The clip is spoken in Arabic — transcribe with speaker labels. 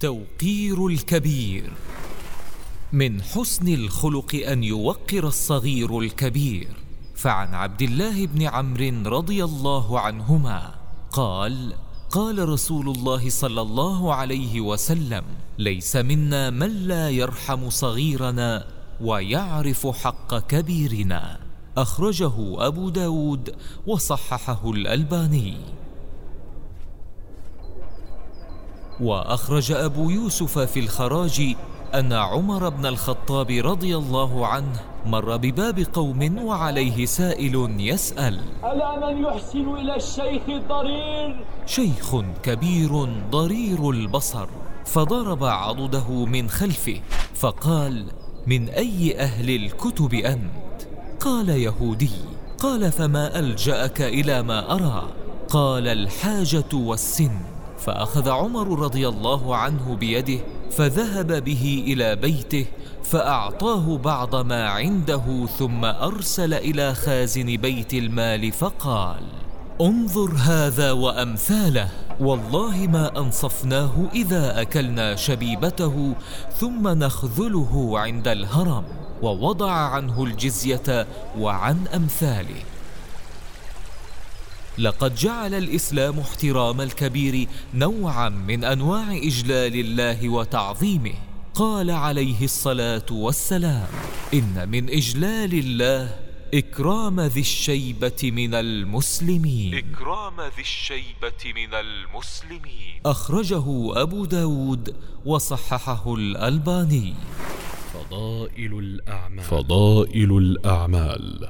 Speaker 1: توقير الكبير. من حسن الخلق أن يوقر الصغير الكبير. فعن عبد الله بن عمرو رضي الله عنهما قال قال رسول الله صلى الله عليه وسلم ليس منا من لا يرحم صغيرنا ويعرف حق كبيرنا. أخرجه أبو داود وصححه الألباني. وأخرج أبو يوسف في الخراج أن عمر بن الخطاب رضي الله عنه مر بباب قوم وعليه سائل يسأل.
Speaker 2: ألا من يحسن إلى الشيخ الضرير؟
Speaker 1: شيخ كبير ضرير البصر فضرب عضده من خلفه فقال من أي أهل الكتب أنت؟ قال يهودي. قال فما ألجأك إلى ما أرى؟ قال الحاجة والسن. فأخذ عمر رضي الله عنه بيده فذهب به إلى بيته فأعطاه بعض ما عنده ثم أرسل إلى خازن بيت المال فقال انظر هذا وأمثاله والله ما أنصفناه إذا أكلنا شبيبته ثم نخذله عند الهرم ووضع عنه الجزية وعن أمثاله. لقد جعل الإسلام احترام الكبير نوعا من أنواع إجلال الله وتعظيمه. قال عليه الصلاة والسلام إن من إجلال الله إكرام ذي الشيبة من المسلمين.
Speaker 3: إكرام ذي الشيبة من المسلمين.
Speaker 1: أخرجه أبو داود وصححه الألباني.
Speaker 4: فضائل الأعمال. فضائل الأعمال.